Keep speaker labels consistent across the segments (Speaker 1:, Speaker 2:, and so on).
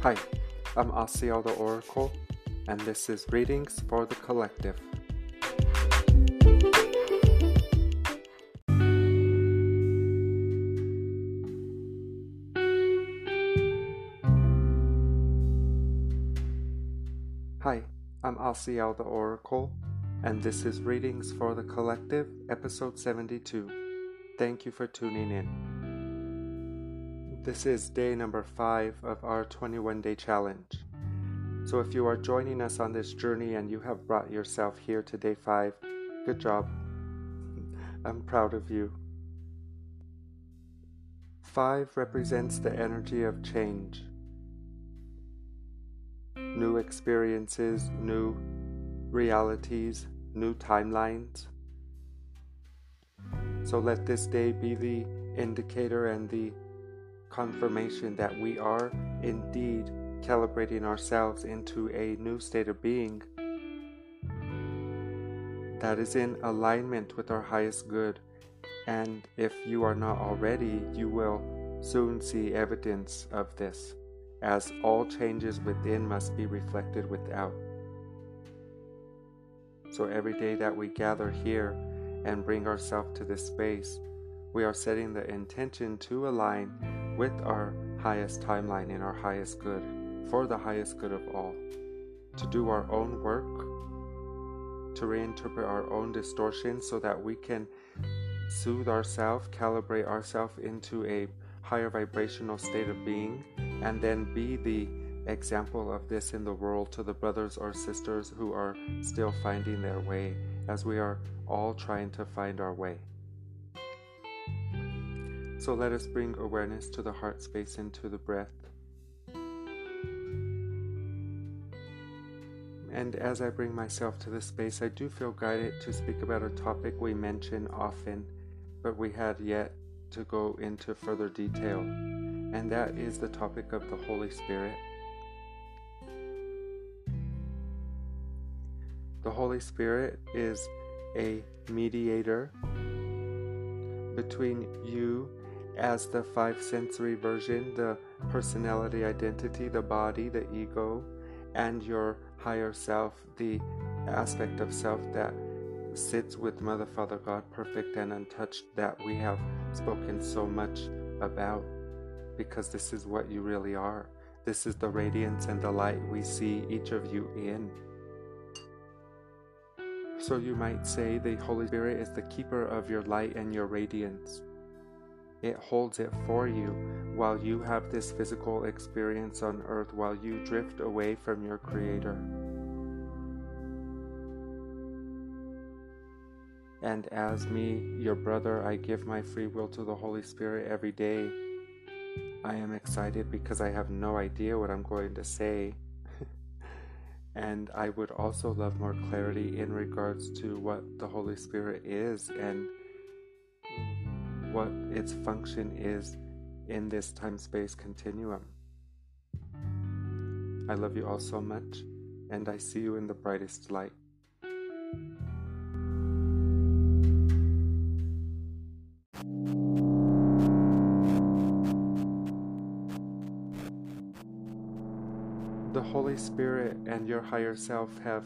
Speaker 1: Hi, I'm Asiel the Oracle, and this is Readings for the Collective. Hi, I'm Asiel the Oracle, and this is Readings for the Collective, episode 72. Thank you for tuning in. This is day number five of our 21 day challenge. So, if you are joining us on this journey and you have brought yourself here to day five, good job. I'm proud of you. Five represents the energy of change. New experiences, new realities, new timelines. So let this day be the indicator and the confirmation that we are indeed calibrating ourselves into a new state of being that is in alignment with our highest good. And if you are not already, you will soon see evidence of this, as all changes within must be reflected without. So every day that we gather here and bring ourselves to this space, we are setting the intention to align with our highest timeline and our highest good, for the highest good of all, to do our own work, to reinterpret our own distortions so that we can soothe ourselves, calibrate ourselves into a higher vibrational state of being, and then be the example of this in the world to the brothers or sisters who are still finding their way as we are all trying to find our way. So let us bring awareness to the heart space and to the breath. And as I bring myself to this space, I do feel guided to speak about a topic we mention often, but we had yet to go into further detail, and that is the topic of the Holy Spirit. The Holy Spirit is a mediator between you as the five sensory version the personality identity, the body, the ego, and your higher self, the aspect of self that sits with Mother, Father, God, perfect and untouched, that we have spoken so much about, because this is what you really are. This is the radiance and the light we see each of you in. So you might say the Holy Spirit is the keeper of your light and your radiance. It holds it for you while you have this physical experience on earth, while you drift away from your Creator. And as me, your brother, I give my free will to the Holy Spirit every day. I am excited because I have no idea what I'm going to say. and I would also love more clarity in regards to what the Holy Spirit is and what its function is in this time space continuum. I love you all so much, and I see you in the brightest light. The Holy Spirit and your higher self have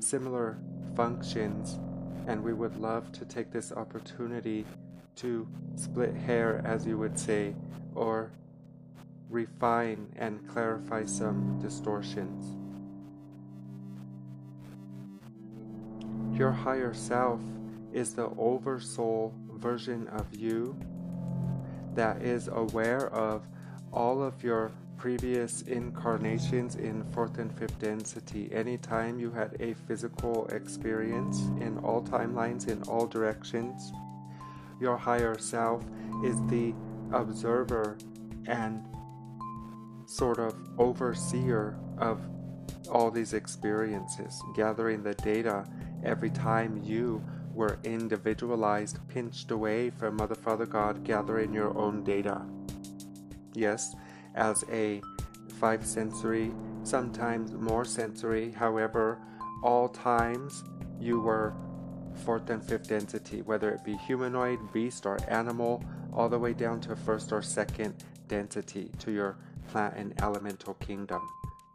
Speaker 1: similar functions, and we would love to take this opportunity to split hair, as you would say, or refine and clarify some distortions. Your higher self is the oversoul version of you that is aware of all of your previous incarnations in fourth and fifth density. Anytime you had a physical experience in all timelines, in all directions, your higher self is the observer and sort of overseer of all these experiences, gathering the data every time you were individualized, pinched away from Mother, Father, God, gathering your own data. Yes, as a five sensory, sometimes more sensory, however, all times you were fourth and fifth density, whether it be humanoid, beast, or animal, all the way down to first or second density, to your plant, and elemental kingdom.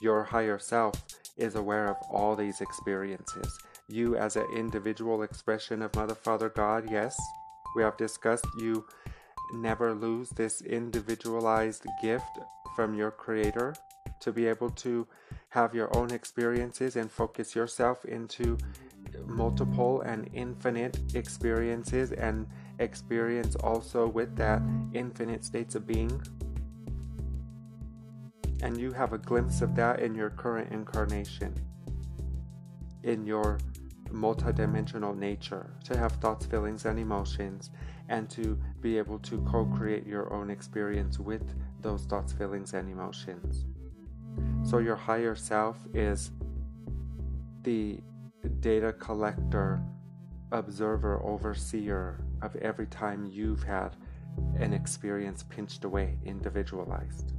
Speaker 1: Your higher self is aware of all these experiences. You, as an individual expression of Mother, Father, God, yes, we have discussed you never lose this individualized gift from your Creator to be able to have your own experiences and focus yourself into multiple and infinite experiences and experience also with that infinite states of being. And you have a glimpse of that in your current incarnation, in your multidimensional nature, to have thoughts, feelings, and emotions, and to be able to co create your own experience with those thoughts, feelings, and emotions. So, your higher self is the data collector, observer, overseer of every time you've had an experience pinched away, individualized.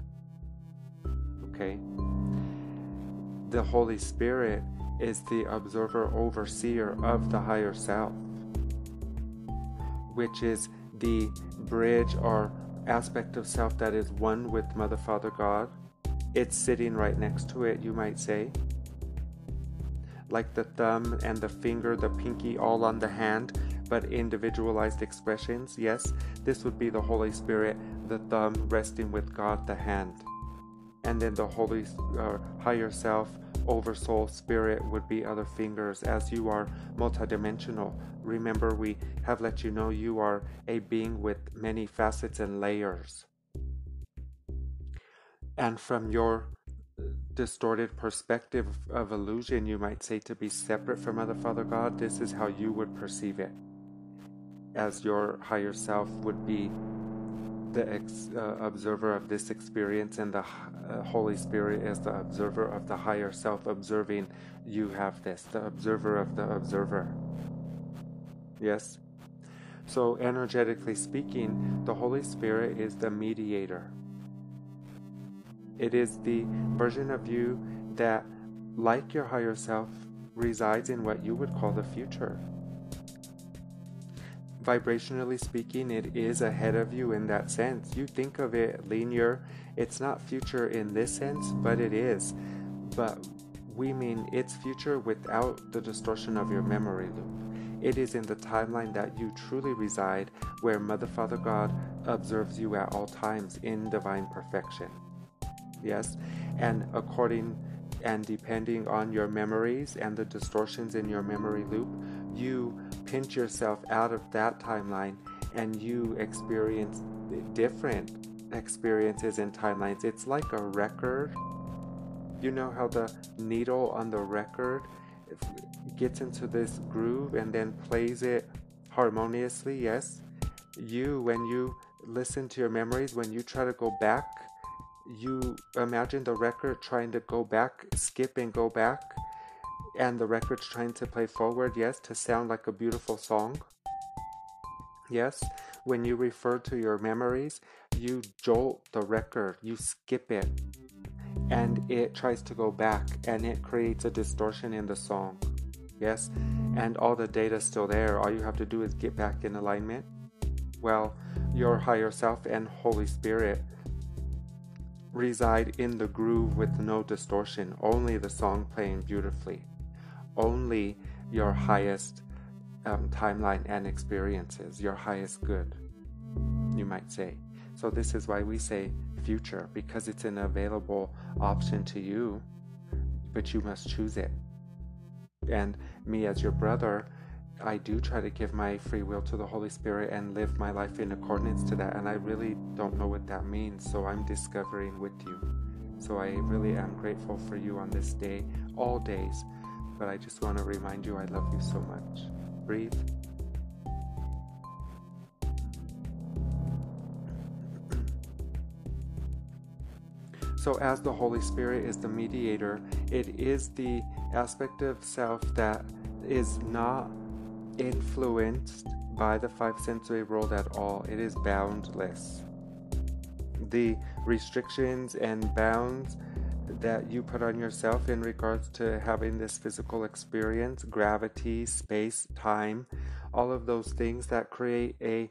Speaker 1: Okay? The Holy Spirit is the observer, overseer of the higher self, which is the bridge or aspect of self that is one with Mother, Father, God. It's sitting right next to it, you might say like the thumb and the finger, the pinky, all on the hand, but individualized expressions. Yes, this would be the Holy Spirit, the thumb resting with God, the hand. And then the Holy uh, higher self, oversoul, spirit would be other fingers as you are multidimensional. Remember, we have let you know you are a being with many facets and layers. And from your distorted perspective of illusion, you might say, to be separate from Mother Father God, this is how you would perceive it. As your higher self would be the ex, uh, observer of this experience, and the uh, Holy Spirit is the observer of the higher self, observing you have this, the observer of the observer. Yes? So, energetically speaking, the Holy Spirit is the mediator it is the version of you that, like your higher self, resides in what you would call the future. Vibrationally speaking, it is ahead of you in that sense. You think of it linear, it's not future in this sense, but it is. But we mean it's future without the distortion of your memory loop. It is in the timeline that you truly reside, where Mother, Father, God observes you at all times in divine perfection yes and according and depending on your memories and the distortions in your memory loop you pinch yourself out of that timeline and you experience different experiences and timelines. It's like a record. You know how the needle on the record gets into this groove and then plays it harmoniously? Yes. You when you listen to your memories when you try to go back you imagine the record trying to go back, skip and go back, and the record's trying to play forward, yes, to sound like a beautiful song. Yes, when you refer to your memories, you jolt the record, you skip it, and it tries to go back, and it creates a distortion in the song. Yes, and all the data is still there. All you have to do is get back in alignment. Well, your higher self and Holy Spirit reside in the groove with no distortion, only the song playing beautifully, only your highest um, timeline and experiences, your highest good, you might say. So, this is why we say future, because it's an available option to you, but you must choose it. And me, as your brother, I do try to give my free will to the Holy Spirit and live my life in accordance to that. And I really don't know what that means. So I'm discovering with you. So I really am grateful for you on this day, all days. But I just want to remind you I love you so much. Breathe. So, as the Holy Spirit is the mediator, it is the aspect of self that is not influenced by the five sensory world at all. It is boundless. The restrictions and bounds that you put on yourself in regards to having this physical experience, gravity, space, time, all of those things that create a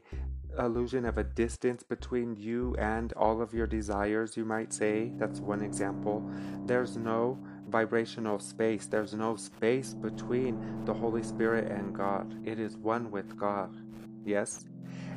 Speaker 1: illusion of a distance between you and all of your desires, you might say. That's one example. There's no vibrational space, there's no space between the Holy Spirit and God. It is one with God. Yes?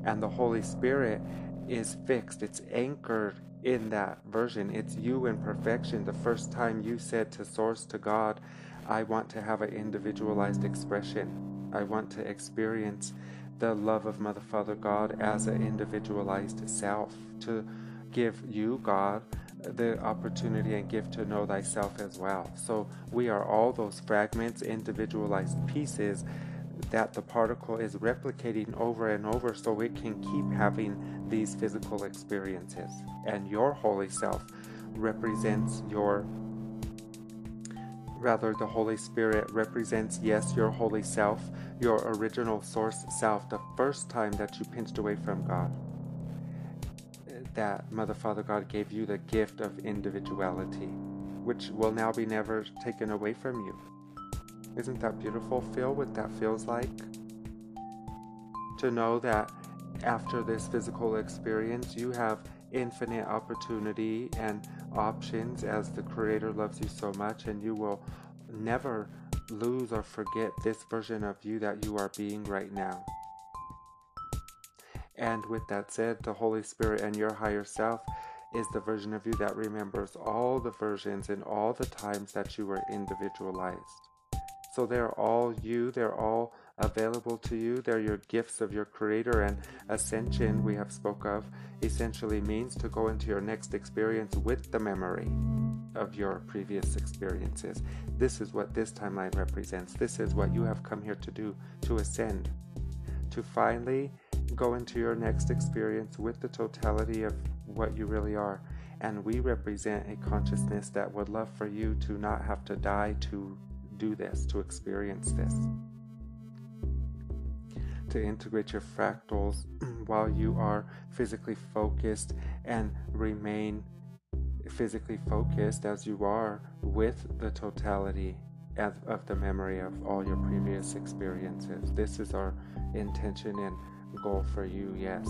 Speaker 1: And the Holy Spirit is fixed, it's anchored in that version. It's you in perfection. The first time you said to Source, to God, I want to have an individualized expression. I want to experience the love of Mother, Father, God as an individualized self, to give you, God, the opportunity and gift to know thyself as well. So we are all those fragments, individualized pieces that the particle is replicating over and over so it can keep having these physical experiences. And your holy self represents your rather the Holy Spirit represents, yes, your holy self, your original source self, the first time that you pinched away from God. That Mother, Father, God gave you the gift of individuality, which will now be never taken away from you. Isn't that beautiful? Feel what that feels like? To know that after this physical experience, you have infinite opportunity and options as the Creator loves you so much, and you will never lose or forget this version of you that you are being right now. And with that said, the Holy Spirit and your higher self is the version of you that remembers all the versions and all the times that you were individualized. So they're all you, they're all available to you. They're your gifts of your creator and ascension we have spoke of essentially means to go into your next experience with the memory of your previous experiences. This is what this timeline represents. This is what you have come here to do to ascend. To finally go into your next experience with the totality of what you really are. And we represent a consciousness that would love for you to not have to die to do this, to experience this to integrate your fractals while you are physically focused and remain physically focused as you are with the totality of, the memory of all your previous experiences. This is our intention and goal for you, yes.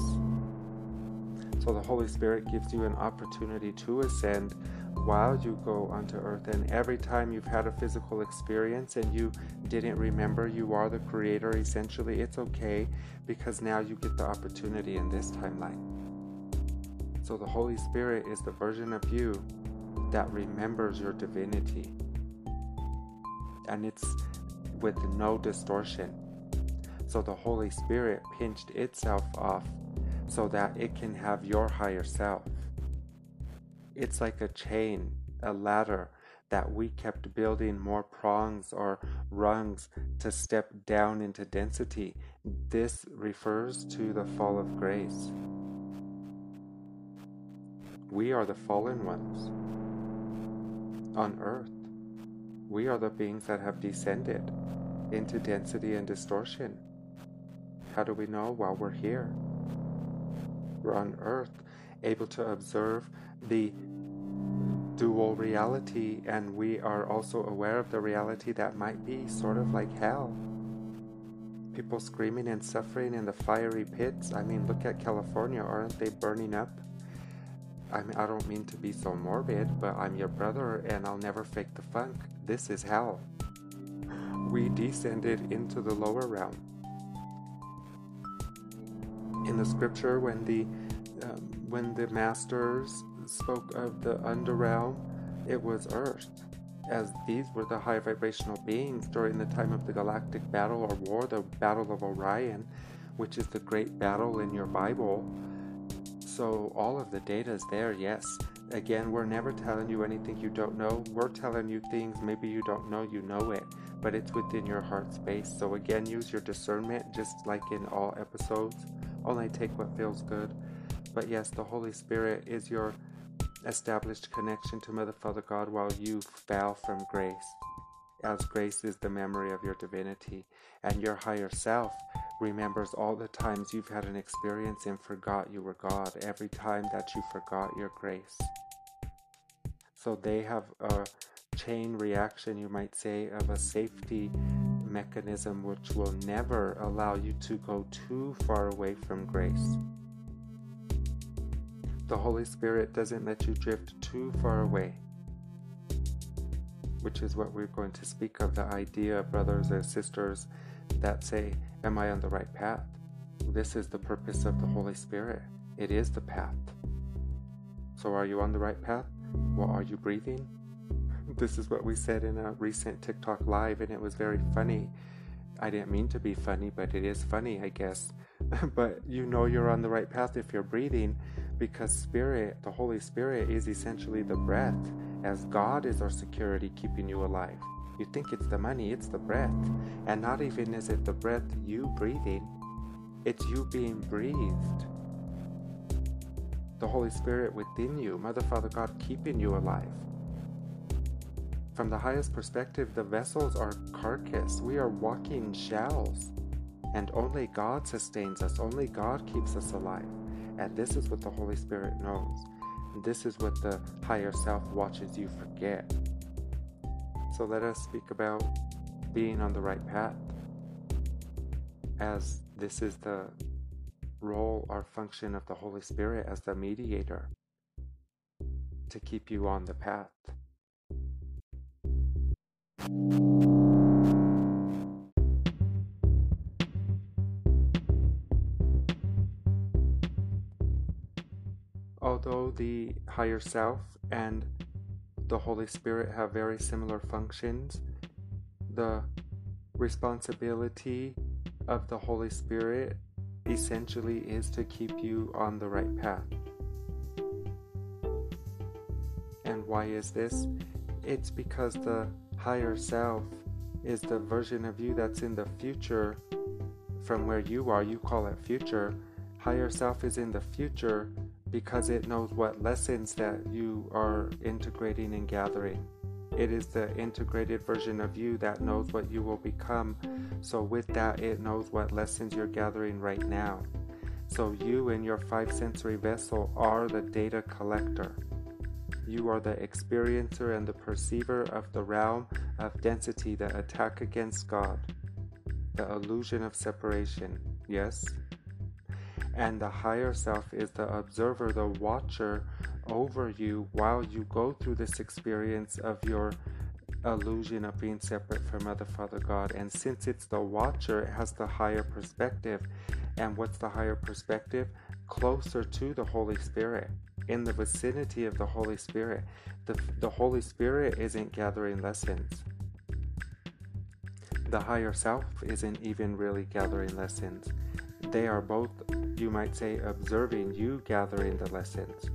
Speaker 1: So the Holy Spirit gives you an opportunity to ascend while you go onto earth. And every time you've had a physical experience and you didn't remember you are the creator, essentially, it's okay because now you get the opportunity in this timeline. So the Holy Spirit is the version of you that remembers your divinity. And it's with no distortion. So the Holy Spirit pinched itself off so that it can have your higher self. It's like a chain, a ladder that we kept building more prongs or rungs to step down into density. This refers to the fall of grace. We are the fallen ones on earth. We are the beings that have descended into density and distortion. How do we know? While we're here. We're on earth, able to observe the dual reality, and we are also aware of the reality that might be sort of like hell. People screaming and suffering in the fiery pits. I mean, look at California, aren't they burning up? I mean, I don't mean to be so morbid, but I'm your brother and I'll never fake the funk. This is hell. We descended into the lower realm. In the scripture, when the um, when the masters spoke of the underrealm, it was Earth, as these were the high vibrational beings during the time of the galactic battle or war, the Battle of Orion, which is the great battle in your Bible. So all of the data is there, yes. Again, we're never telling you anything you don't know. We're telling you things maybe you don't know you know it, but it's within your heart space. So again, use your discernment just like in all episodes. Only take what feels good. But yes, the Holy Spirit is your established connection to Mother, Father, God while you fell from grace, as grace is the memory of your divinity, and your higher self remembers all the times you've had an experience and forgot you were God, every time that you forgot your grace. So they have a chain reaction, you might say, of a safety mechanism which will never allow you to go too far away from grace. The Holy Spirit doesn't let you drift too far away, which is what we're going to speak of the idea, brothers and sisters, that say, Am I on the right path? This is the purpose of the Holy Spirit. It is the path. So, are you on the right path? Well, are you breathing? This is what we said in a recent TikTok live, and it was very funny. I didn't mean to be funny, but it is funny, I guess. but you know you're on the right path if you're breathing because Spirit, the Holy Spirit, is essentially the breath, as God is our security keeping you alive. You think it's the money, it's the breath. And not even is it the breath you breathing, it's you being breathed. The Holy Spirit within you, Mother, Father, God keeping you alive. From the highest perspective, the vessels are carcass. We are walking shells. And only God sustains us, only God keeps us alive. And this is what the Holy Spirit knows. And this is what the higher self watches you forget. So let us speak about being on the right path, as this is the role or function of the Holy Spirit as the mediator to keep you on the path. Although the higher self and the Holy Spirit have very similar functions, the responsibility of the Holy Spirit essentially is to keep you on the right path. And why is this? It's because the higher self is the version of you that's in the future from where you are. You call it future. Higher self is in the future because it knows what lessons that you are integrating and gathering. It is the integrated version of you that knows what you will become. So, with that, it knows what lessons you're gathering right now. So, you and your five sensory vessel are the data collector. You are the experiencer and the perceiver of the realm of density that attack against God. The illusion of separation, yes? And the higher self is the observer, the watcher over you while you go through this experience of your illusion of being separate from Mother, Father, God. And since it's the watcher, it has the higher perspective. And what's the higher perspective? Closer to the Holy Spirit, in the vicinity of the Holy Spirit. The, the Holy Spirit isn't gathering lessons. The higher self isn't even really gathering lessons. They are both, you might say, observing you gathering the lessons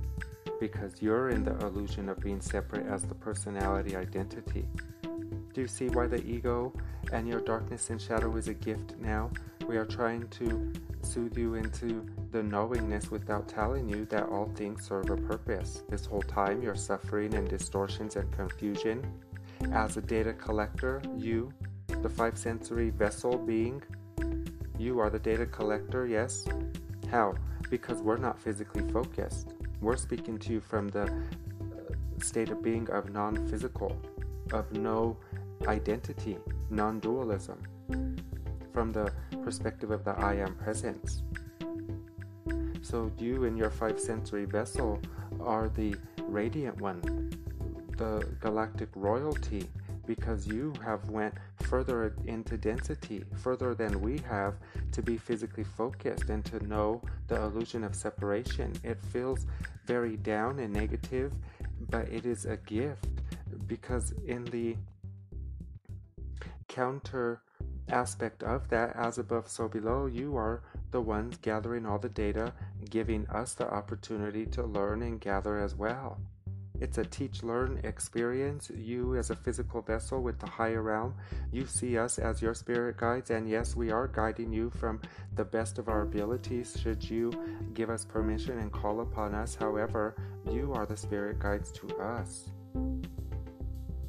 Speaker 1: because you're in the illusion of being separate as the personality identity. Do you see why the ego and your darkness and shadow is a gift now? We are trying to soothe you into the knowingness without telling you that all things serve a purpose. This whole time you're suffering and distortions and confusion. As a data collector, you, the five sensory vessel being, you are the data collector, yes? How? Because we're not physically focused. We're speaking to you from the uh, state of being of non physical, of no identity, non dualism, from the perspective of the I am presence. So, you and your five sensory vessel are the radiant one, the galactic royalty, because you have went further into density, further than we have to be physically focused and to know the illusion of separation. It feels very down and negative, but it is a gift because in the counter aspect of that, as above, so below, you are the ones gathering all the data, giving us the opportunity to learn and gather as well. It's a teach learn experience. You, as a physical vessel with the higher realm, you see us as your spirit guides, and yes, we are guiding you from the best of our abilities. Should you give us permission and call upon us, however, you are the spirit guides to us.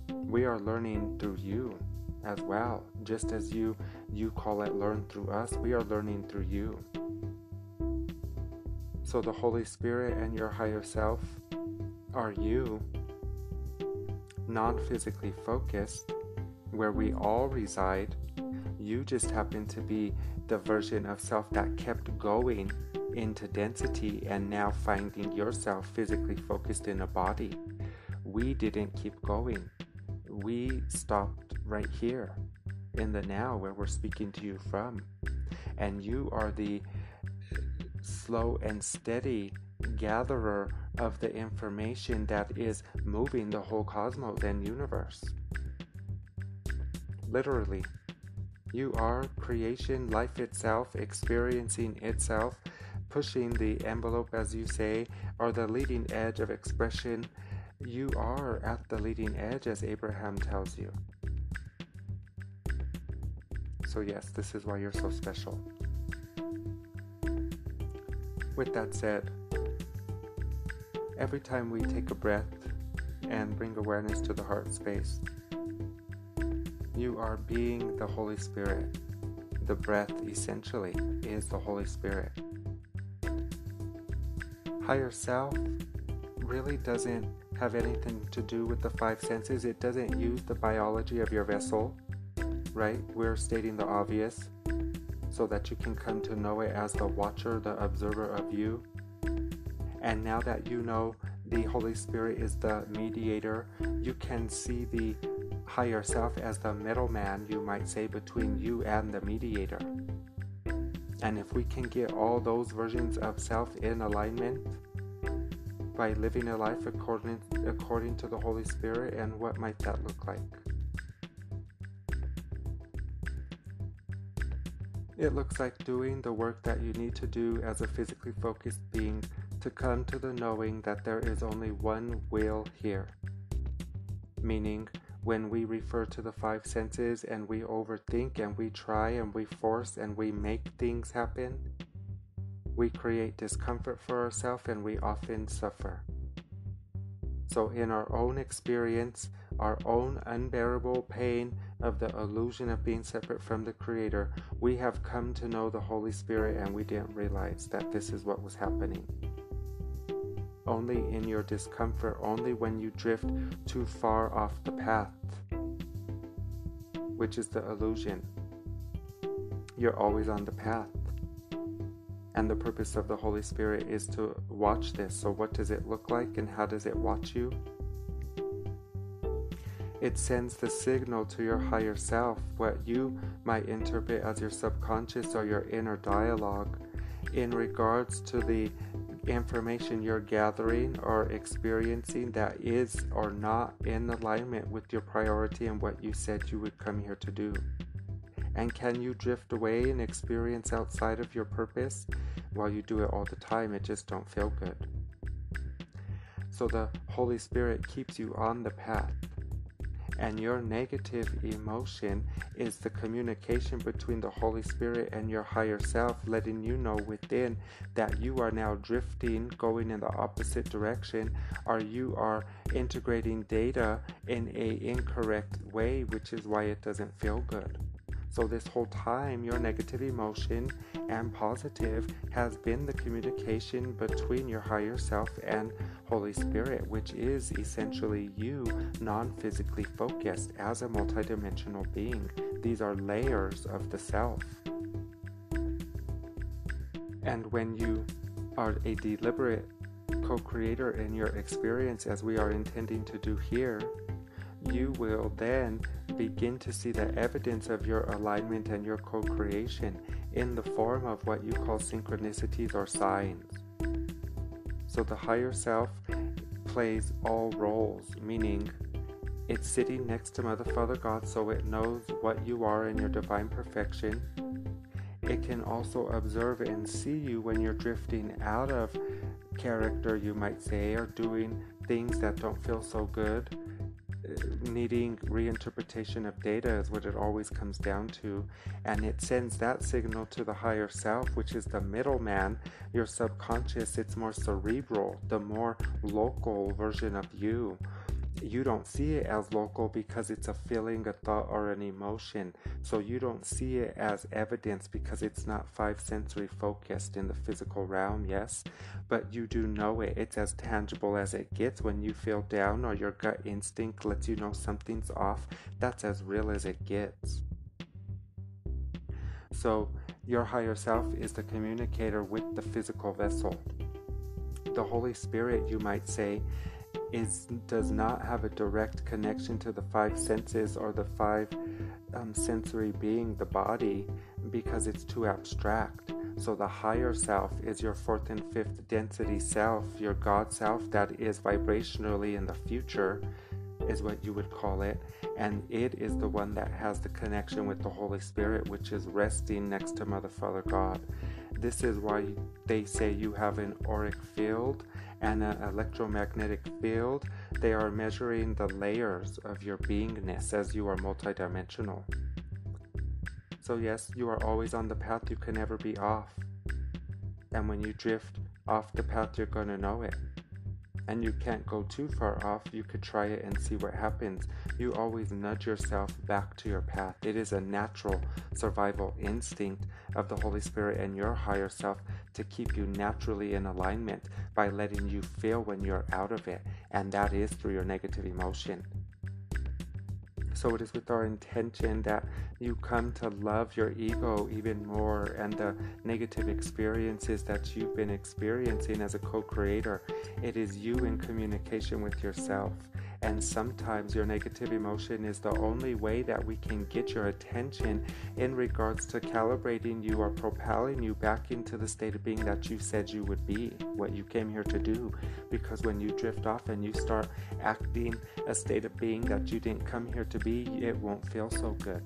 Speaker 1: We are learning through you as well, just as you you call it learn through us. We are learning through you. So the Holy Spirit and your higher self are you non physically focused, where we all reside? You just happen to be the version of self that kept going into density and now finding yourself physically focused in a body. We didn't keep going. We stopped right here in the now where we're speaking to you from. And you are the slow and steady gatherer of the information that is moving the whole cosmos and universe. Literally, you are creation, life itself, experiencing itself, pushing the envelope, as you say, or the leading edge of expression. You are at the leading edge, as Abraham tells you. So, yes, this is why you're so special. With that said, every time we take a breath and bring awareness to the heart space, you are being the Holy Spirit. The breath essentially is the Holy Spirit. Higher self really doesn't have anything to do with the five senses. It doesn't use the biology of your vessel right? We're stating the obvious so that you can come to know it as the watcher, the observer of you. And now that you know the Holy Spirit is the mediator, you can see the higher self as the middleman, you might say, between you and the mediator. And if we can get all those versions of self in alignment by living a life according, according to the Holy Spirit, and what might that look like? It looks like doing the work that you need to do as a physically focused being to come to the knowing that there is only one will here. Meaning, when we refer to the five senses and we overthink and we try and we force and we make things happen, we create discomfort for ourselves and we often suffer. So, in our own experience, our own unbearable pain of the illusion of being separate from the Creator, we have come to know the Holy Spirit and we didn't realize that this is what was happening. Only in your discomfort, only when you drift too far off the path, which is the illusion, you're always on the path. And the purpose of the Holy Spirit is to watch this. So, what does it look like and how does it watch you? It sends the signal to your higher self, what you might interpret as your subconscious or your inner dialogue, in regards to the information you're gathering or experiencing that is or not in alignment with your priority and what you said you would come here to do. And can you drift away and experience outside of your purpose? While you do it all the time, it just don't feel good. So the Holy Spirit keeps you on the path and your negative emotion is the communication between the Holy Spirit and your higher self, letting you know within that you are now drifting, going in the opposite direction, or you are integrating data in a incorrect way, which is why it doesn't feel good. So, this whole time, your negative emotion and positive has been the communication between your higher self and Holy Spirit, which is essentially you, non physically focused as a multidimensional being. These are layers of the self. And when you are a deliberate co creator in your experience, as we are intending to do here, you will then begin to see the evidence of your alignment and your co creation in the form of what you call synchronicities or signs. So the higher self plays all roles, meaning it's sitting next to Mother, Father, God, so it knows what you are in your divine perfection. It can also observe and see you when you're drifting out of character, you might say, or doing things that don't feel so good Uh, needing reinterpretation of data is what it always comes down to. And it sends that signal to the higher self, which is the middleman, your subconscious. It's more cerebral, the more local version of you you don't see it as local because it's a feeling, a thought, or an emotion. So you don't see it as evidence because it's not five sensory focused in the physical realm, yes? But you do know it. It's as tangible as it gets when you feel down or your gut instinct lets you know something's off. That's as real as it gets. So Your higher self is the communicator with the physical vessel. The Holy Spirit, you might say, is does not have a direct connection to the five senses or the five um, sensory being, the body, because it's too abstract. So the higher self is your fourth and fifth density self, your God self that is vibrationally in the future, is what you would call it. And it is the one that has the connection with the Holy Spirit, which is resting next to Mother, Father, God. This is why they say you have an auric field and an electromagnetic field. They are measuring the layers of your beingness as you are multidimensional. So, yes, you are always on the path, you can never be off. And when you drift off the path, you're going to know it. And you can't go too far off, you could try it and see what happens. You always nudge yourself back to your path. It is a natural survival instinct of the Holy Spirit and your higher self to keep you naturally in alignment by letting you feel when you're out of it, and that is through your negative emotion. So it is with our intention that you come to love your ego even more and the negative experiences that you've been experiencing as a co creator. It is you in communication with yourself. And sometimes your negative emotion is the only way that we can get your attention in regards to calibrating you or propelling you back into the state of being that you said you would be, what you came here to do. Because when you drift off and you start acting a state of being that you didn't come here to be, it won't feel so good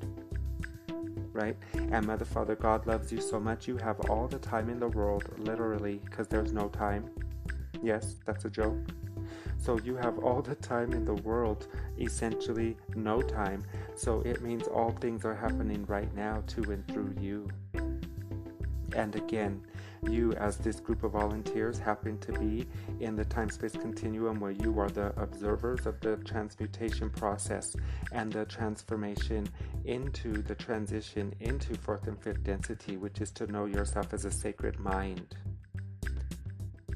Speaker 1: right? And Mother, Father, God loves you so much. You have all the time in the world, literally, because there's no time. Yes, that's a joke. So you have all the time in the world, essentially no time. So it means all things are happening right now to and through you. And again, you, as this group of volunteers, happen to be in the time space continuum where you are the observers of the transmutation process and the transformation into the transition into fourth and fifth density, which is to know yourself as a sacred mind.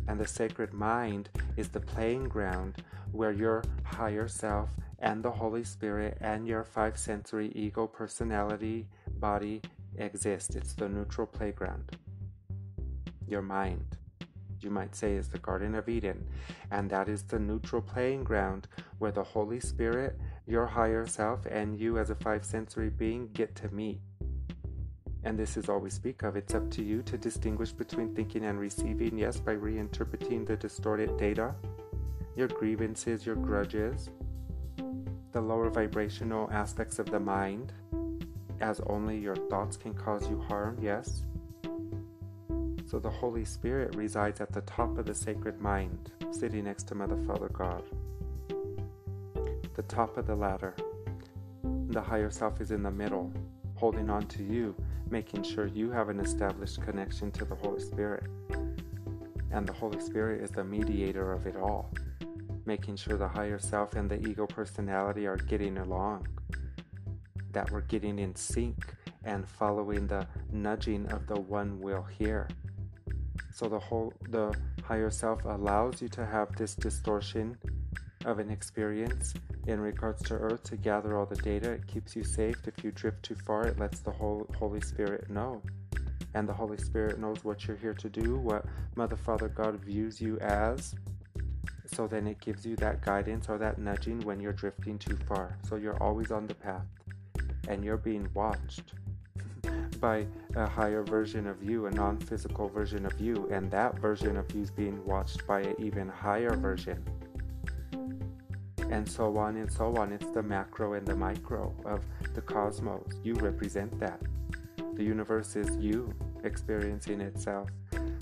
Speaker 1: And the sacred mind is the playing ground where your higher self and the Holy Spirit and your five sensory ego, personality, body exist. It's the neutral playground. Your mind, you might say, is the Garden of Eden, and that is the neutral playing ground where the Holy Spirit, your higher self, and you as a five sensory being get to meet and this is all we speak of. It's up to you to distinguish between thinking and receiving, yes, by reinterpreting the distorted data, your grievances, your grudges, the lower vibrational aspects of the mind, as only your thoughts can cause you harm, yes. So the Holy Spirit resides at the top of the sacred mind, sitting next to Mother, Father, God. The top of the ladder. The higher self is in the middle, holding on to you making sure you have an established connection to the Holy Spirit. And the Holy Spirit is the mediator of it all, making sure the higher self and the ego personality are getting along, that we're getting in sync and following the nudging of the one will here. So the whole the higher self allows you to have this distortion of an experience in regards to Earth to gather all the data. It keeps you safe. If you drift too far, it lets the Holy Spirit know. And the Holy Spirit knows what you're here to do, what Mother, Father, God views you as. So then it gives you that guidance or that nudging when you're drifting too far. So you're always on the path and you're being watched by a higher version of you, a non physical version of you. And that version of you is being watched by an even higher version and so on and so on. It's the macro and the micro of the cosmos. You represent that. The universe is you experiencing itself.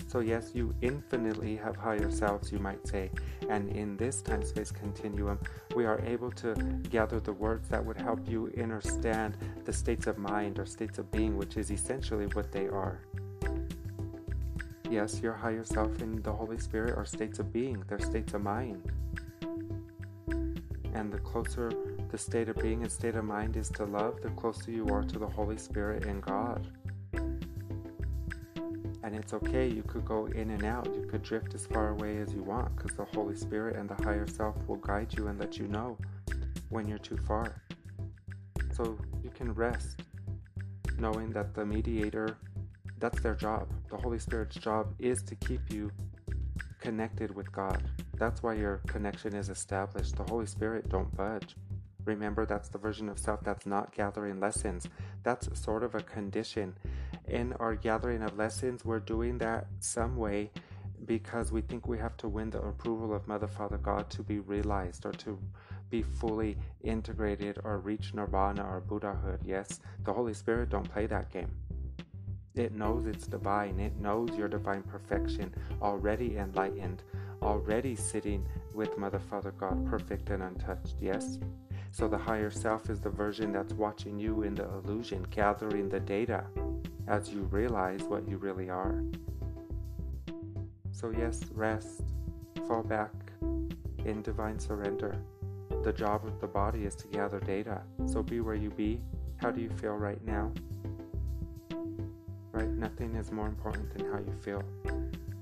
Speaker 1: So, yes, you infinitely have higher selves, you might say. And in this time space continuum, we are able to gather the words that would help you understand the states of mind or states of being, which is essentially what they are. Yes, your higher self and the Holy Spirit are states of being, they're states of mind. And the closer the state of being and state of mind is to love, the closer you are to the Holy Spirit and God. And it's okay, you could go in and out, you could drift as far away as you want because the Holy Spirit and the higher self will guide you and let you know when you're too far. So you can rest knowing that the mediator That's their job. The Holy Spirit's job is to keep you connected with God. That's why your connection is established. The Holy Spirit don't budge. Remember, that's the version of self that's not gathering lessons. That's sort of a condition. In our gathering of lessons, we're doing that some way because we think we have to win the approval of Mother, Father, God to be realized or to be fully integrated or reach nirvana or Buddhahood. Yes, the Holy Spirit don't play that game. It knows it's divine. It knows your divine perfection, already enlightened, already sitting with Mother, Father, God, perfect and untouched. Yes? So the higher self is the version that's watching you in the illusion, gathering the data as you realize what you really are. So, yes, rest, fall back in divine surrender. The job of the body is to gather data. So, be where you be. How do you feel right now? Right? Nothing is more important than how you feel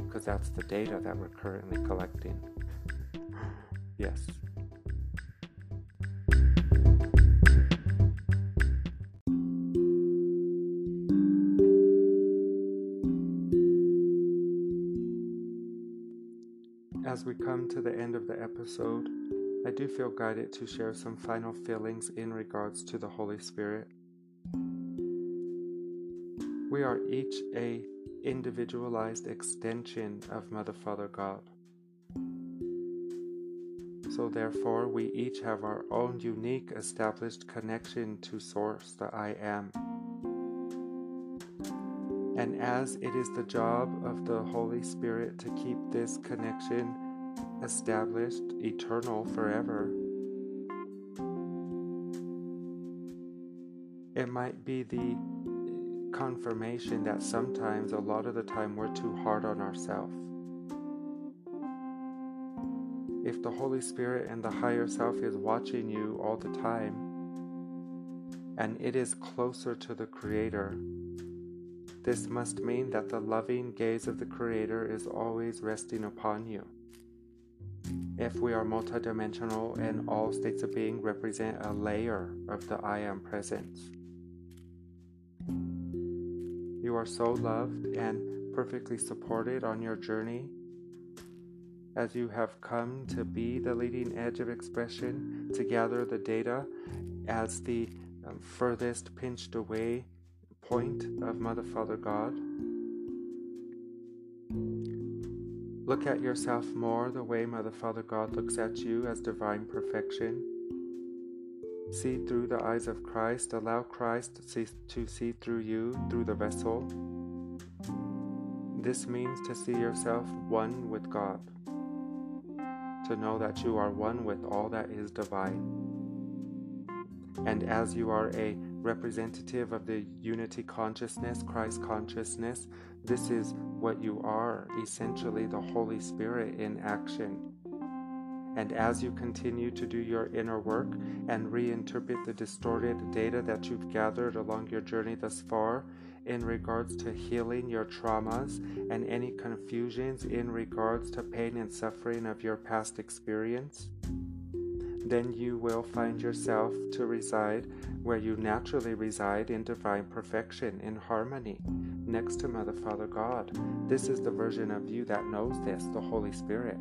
Speaker 1: because that's the data that we're currently collecting. yes. As we come to the end of the episode, I do feel guided to share some final feelings in regards to the Holy Spirit. We are each a individualized extension of Mother Father God. So therefore, we each have our own unique established connection to Source, the I Am. And as it is the job of the Holy Spirit to keep this connection established, eternal, forever, it might be the confirmation that sometimes, a lot of the time, we're too hard on ourselves. If the Holy Spirit and the higher self is watching you all the time, and it is closer to the Creator, this must mean that the loving gaze of the Creator is always resting upon you. If we are multidimensional and all states of being represent a layer of the I Am presence, you are so loved and perfectly supported on your journey as you have come to be the leading edge of expression to gather the data as the um, furthest pinched away point of Mother Father God. Look at yourself more the way Mother Father God looks at you as divine perfection. See through the eyes of Christ. Allow Christ to see, through you, through the vessel. This means to see yourself one with God, to know that you are one with all that is divine. And as you are a representative of the unity consciousness, Christ consciousness, this is what you are essentially the Holy Spirit in action. And as you continue to do your inner work and reinterpret the distorted data that you've gathered along your journey thus far in regards to healing your traumas and any confusions in regards to pain and suffering of your past experience, then you will find yourself to reside where you naturally reside in divine perfection, in harmony, next to Mother, Father, God. This is the version of you that knows this, the Holy Spirit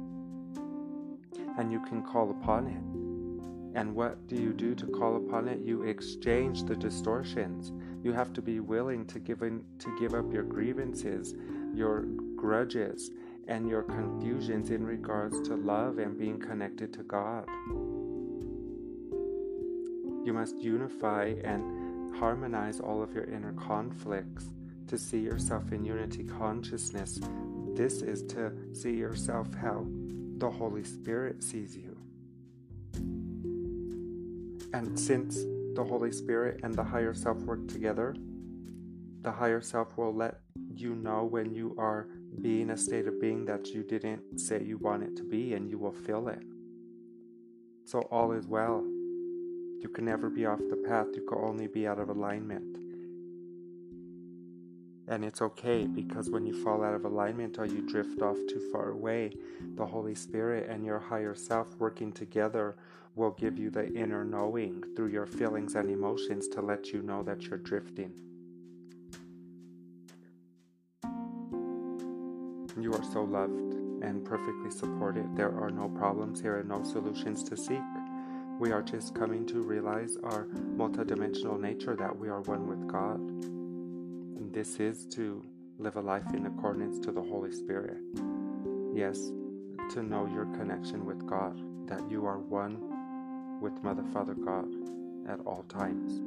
Speaker 1: and you can call upon it. And what do you do to call upon it? You exchange the distortions. You have to be willing to give in, to give up your grievances, your grudges, and your confusions in regards to love and being connected to God. You must unify and harmonize all of your inner conflicts to see yourself in unity consciousness. This is to see yourself how the Holy Spirit sees you. And since the Holy Spirit and the higher self work together, the higher self will let you know when you are being a state of being that you didn't say you want it to be, and you will feel it. So all is well. You can never be off the path, you can only be out of alignment. And it's okay because when you fall out of alignment or you drift off too far away, the Holy Spirit and your higher self working together will give you the inner knowing through your feelings and emotions to let you know that you're drifting. You are so loved and perfectly supported. There are no problems here and no solutions to seek. We are just coming to realize our multidimensional nature that we are one with God. This is to live a life in accordance to the Holy Spirit. Yes, to know your connection with God, that you are one with Mother, Father, God at all times.